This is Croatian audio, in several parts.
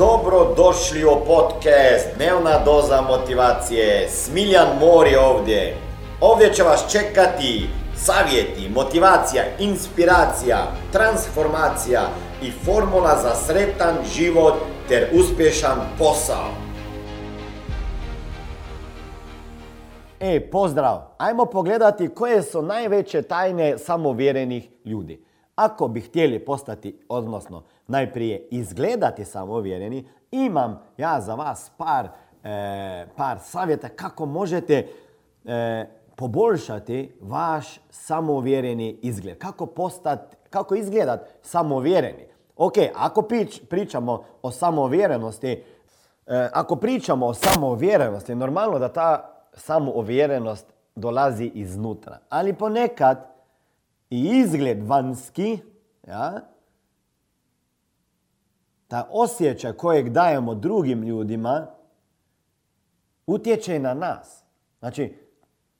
Dobro došli u podcast Dnevna doza motivacije. Smiljan Mor je ovdje. Ovdje će vas čekati savjeti, motivacija, inspiracija, transformacija i formula za sretan život ter uspješan posao. E, pozdrav! Ajmo pogledati koje su najveće tajne samovjerenih ljudi. Ako bi htjeli postati, odnosno najprije izgledati samouvjereni, imam ja za vas par, e, par savjeta kako možete e, poboljšati vaš samouvjereni izgled. Kako, postati, kako izgledat samouvjereni. Ok, ako pričamo o samouvjerenosti, e, ako pričamo o samouvjerenosti, normalno da ta samouvjerenost dolazi iznutra. Ali ponekad i izgled vanjski, ja, ta osjećaj kojeg dajemo drugim ljudima, utječe na nas. Znači,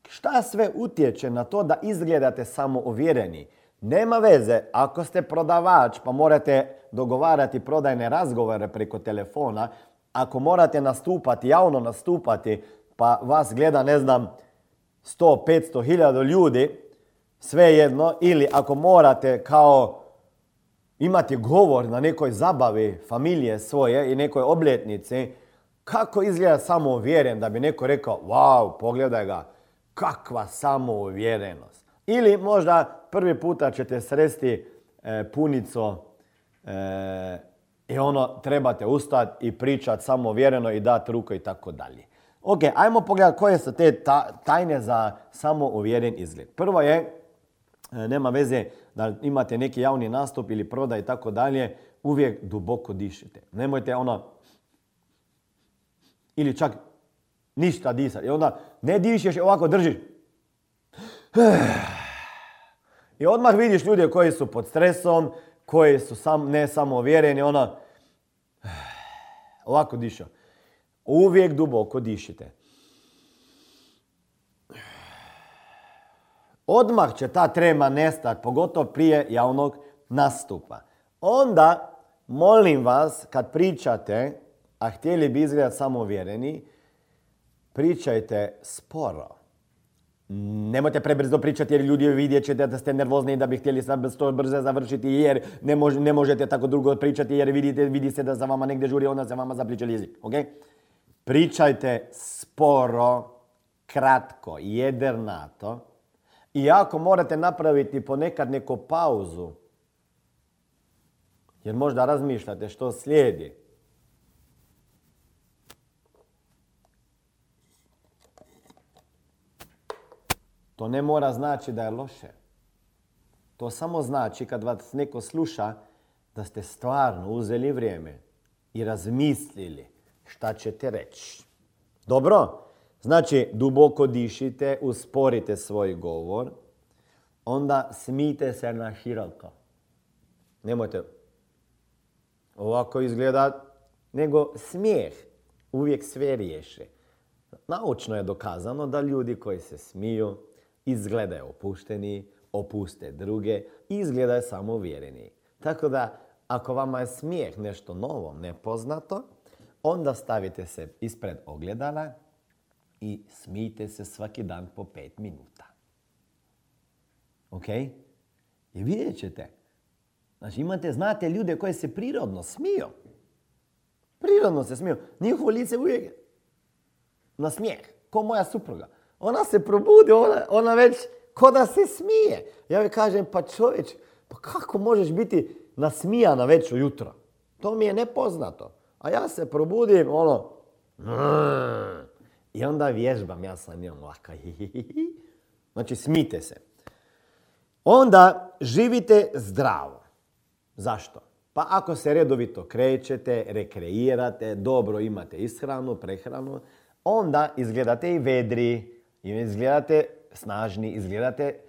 šta sve utječe na to da izgledate samo uvjereni? Nema veze, ako ste prodavač pa morate dogovarati prodajne razgovore preko telefona, ako morate nastupati, javno nastupati, pa vas gleda, ne znam, 100, 500, hiljada ljudi, svejedno, ili ako morate kao imati govor na nekoj zabavi familije svoje i nekoj obljetnici, kako izgleda samouvjeren da bi neko rekao, wow, pogledaj ga, kakva samouvjerenost. Ili možda prvi puta ćete sresti e, punico e, i ono trebate ustati i pričati samouvjereno i dati ruku i tako dalje. Ok, ajmo pogledati koje su te tajne za samouvjeren izgled. Prvo je, e, nema veze da imate neki javni nastup ili prodaj i tako dalje, uvijek duboko dišite. Nemojte ono, ili čak ništa disati. I onda ne dišeš ovako držiš. I odmah vidiš ljude koji su pod stresom, koji su sam, ne samouvjereni, ono, ovako diša. Uvijek duboko dišite. Odmah će ta trema nestati, pogotovo prije javnog nastupa. Onda, molim vas, kad pričate, a htjeli bi izgledati samouvjereni, pričajte sporo. Nemojte prebrzo pričati jer ljudi vidjet ćete da ste nervozni i da bi htjeli sad to brzo završiti jer ne, ne možete tako dugo pričati jer vidite, vidi se da za vama negdje žuri, onda se vama zapliče jezik. Okay? Pričajte sporo, kratko, jedernato. I ako morate napraviti ponekad neku pauzu, jer možda razmišljate što slijedi, to ne mora znači da je loše. To samo znači kad vas neko sluša da ste stvarno uzeli vrijeme i razmislili šta ćete reći. Dobro? Znači, duboko dišite, usporite svoj govor, onda smijte se na široko. Nemojte ovako izgledat, nego smijeh uvijek sve riješe. Naučno je dokazano da ljudi koji se smiju izgledaju opušteni, opuste druge i izgledaju samouvjereni. Tako da, ako vama je smijeh nešto novo, nepoznato, onda stavite se ispred ogledala i smijte se svaki dan po pet minuta. Ok? I vidjet ćete. Znači imate, znate ljude koji se prirodno smiju. Prirodno se smiju. Njihovo lice uvijek na smijeh. Ko moja supruga. Ona se probudi, ona, ona već ko da se smije. Ja joj kažem, pa čovječ, pa kako možeš biti nasmijana već ujutro? To mi je nepoznato. A ja se probudim, ono, i onda vježbam ja sa njom ovako. Znači, smite se. Onda živite zdravo. Zašto? Pa ako se redovito krećete, rekreirate, dobro imate ishranu, prehranu, onda izgledate i vedri, izgledate snažni, izgledate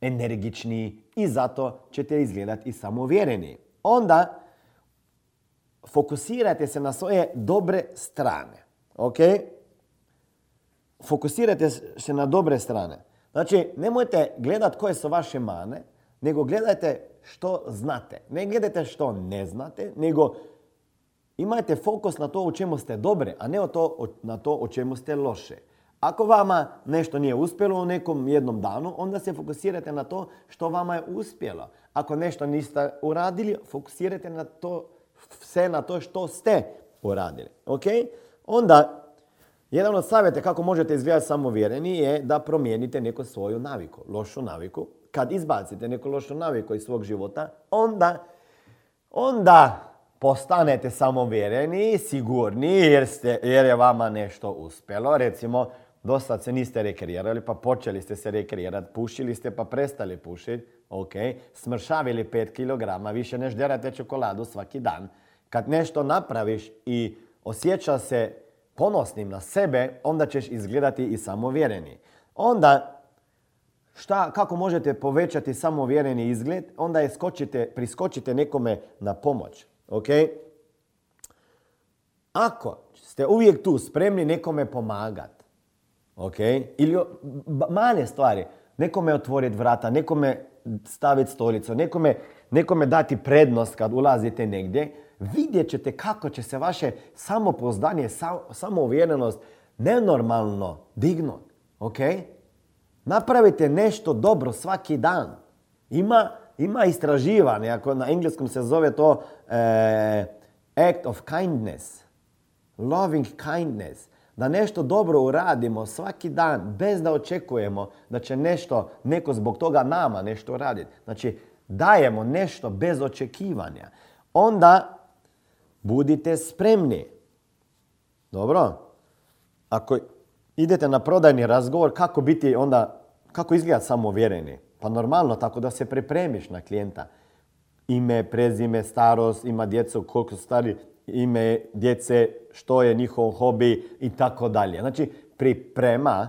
energični i zato ćete izgledati i samovjereni. Onda fokusirajte se na svoje dobre strane. Ok? Fokusirajte se na dobre strane. Znači, nemojte gledat koje su vaše mane, nego gledajte što znate. Ne gledajte što ne znate, nego Imajte fokus na to u čemu ste dobre, a ne na to o čemu ste loše. Ako vama nešto nije uspjelo u nekom jednom danu, onda se fokusirajte na to što vama je uspjelo. Ako nešto niste uradili, fokusirajte na to, sve na to što ste uradili. Ok? Onda, jedan od savjeta kako možete izgledati samovjereni je da promijenite neku svoju naviku, lošu naviku. Kad izbacite neku lošu naviku iz svog života, onda, onda postanete samovjereni, sigurni jer, ste, jer je vama nešto uspjelo. Recimo, dosta se niste rekreirali pa počeli ste se rekreirati, pušili ste pa prestali pušiti, ok, smršavili 5 kg, više ne žderate čokoladu svaki dan. Kad nešto napraviš i osjeća se ponosnim na sebe, onda ćeš izgledati i samovjereni. Onda, šta, kako možete povećati samovjereni izgled? Onda je skočite, priskočite nekome na pomoć. Ok? Ako ste uvijek tu spremni nekome pomagati, ok? Ili male stvari, nekome otvoriti vrata, nekome staviti stolicu, nekome, nekome dati prednost kad ulazite negdje, vidjet ćete kako će se vaše samopoznanje, samouvjerenost nenormalno dignut. Ok? Napravite nešto dobro svaki dan. Ima, ima istraživanje, ako na engleskom se zove to eh, act of kindness. Loving kindness. Da nešto dobro uradimo svaki dan bez da očekujemo da će nešto, neko zbog toga nama nešto raditi. Znači, dajemo nešto bez očekivanja. Onda budite spremni. Dobro? Ako idete na prodajni razgovor, kako biti onda, kako izgleda samovjereni? Pa normalno, tako da se pripremiš na klijenta. Ime, prezime, starost, ima djecu, koliko su stari, ime djece, što je njihov hobi i tako dalje. Znači, priprema,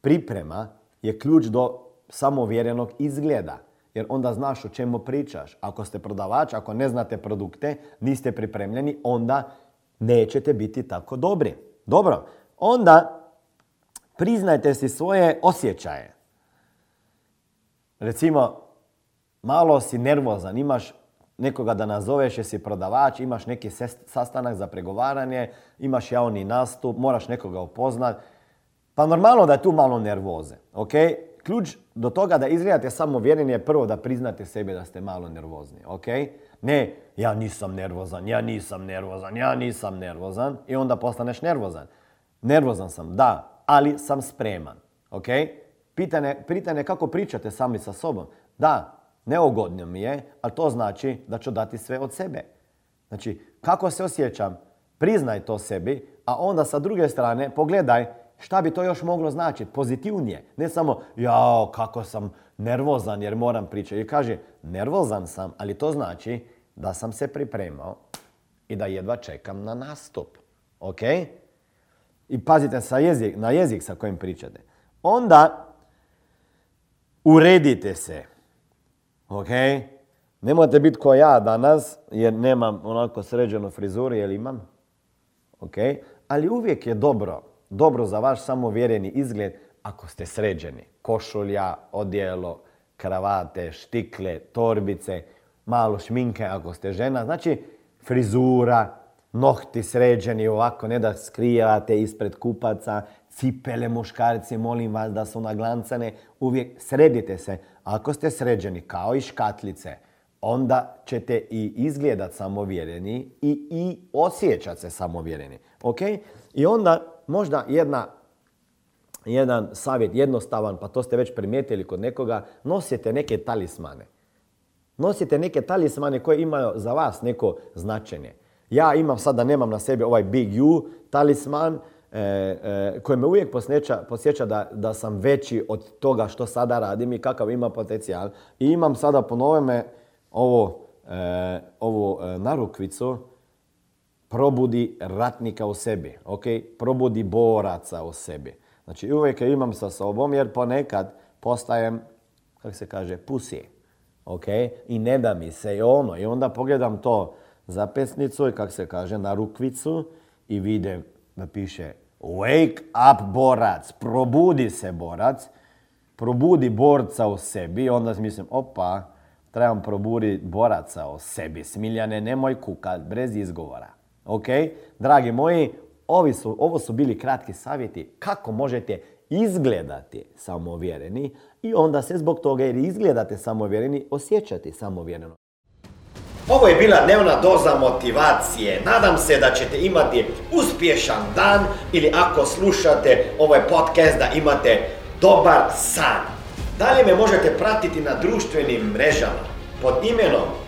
priprema je ključ do samovjerenog izgleda jer onda znaš o čemu pričaš. Ako ste prodavač, ako ne znate produkte, niste pripremljeni, onda nećete biti tako dobri. Dobro, onda priznajte si svoje osjećaje. Recimo, malo si nervozan, imaš nekoga da nazoveš, jesi prodavač, imaš neki sastanak za pregovaranje, imaš javni nastup, moraš nekoga upoznat. Pa normalno da je tu malo nervoze, ok? Ključ do toga da izgledate samovjereni je prvo da priznate sebi da ste malo nervozni, ok? Ne, ja nisam nervozan, ja nisam nervozan, ja nisam nervozan i onda postaneš nervozan. Nervozan sam, da, ali sam spreman, ok? Pitanje, pitanje kako pričate sami sa sobom. Da, neugodno mi je, ali to znači da ću dati sve od sebe. Znači, kako se osjećam, priznaj to sebi, a onda sa druge strane pogledaj Šta bi to još moglo značiti? Pozitivnije. Ne samo, jao, kako sam nervozan jer moram pričati. I kaže, nervozan sam, ali to znači da sam se pripremao i da jedva čekam na nastup. Ok? I pazite sa jezik, na jezik sa kojim pričate. Onda uredite se. Ok? Nemojte biti ko ja danas, jer nemam onako sređenu frizuru, jer imam. Ok? Ali uvijek je dobro dobro za vaš samovjereni izgled ako ste sređeni. Košulja, odijelo, kravate, štikle, torbice, malo šminke ako ste žena. Znači frizura, nohti sređeni ovako, ne da skrijavate ispred kupaca, cipele muškarci, molim vas da su naglancane. Uvijek sredite se. Ako ste sređeni kao i škatlice, onda ćete i izgledat samovjereni i, i osjećat se samovjereni. Ok? I onda možda jedna, jedan savjet jednostavan, pa to ste već primijetili kod nekoga, nosite neke talismane. Nosite neke talismane koje imaju za vas neko značenje. Ja imam sada, nemam na sebi ovaj Big U talisman, e, e, koji me uvijek posjeća, da, da sam veći od toga što sada radim i kakav ima potencijal. I imam sada po novome ovo, e, ovu narukvicu probudi ratnika u sebi, ok? Probudi boraca u sebi. Znači uvijek je imam sa sobom jer ponekad postajem, kako se kaže, pusi, ok? I ne da mi se i ono. I onda pogledam to zapesnicu i kako se kaže, na rukvicu i vidim da piše Wake up borac, probudi se borac, probudi borca u sebi. I onda mislim, opa, trebam probuditi boraca u sebi. Smiljane, nemoj kukat, bez izgovora. Ok, dragi moji, ovi su, ovo su bili kratki savjeti kako možete izgledati samovjereni i onda se zbog toga jer izgledate samovjereni osjećati samovjereno. Ovo je bila dnevna doza motivacije. Nadam se da ćete imati uspješan dan ili ako slušate ovaj podcast da imate dobar san. Dalje me možete pratiti na društvenim mrežama pod imenom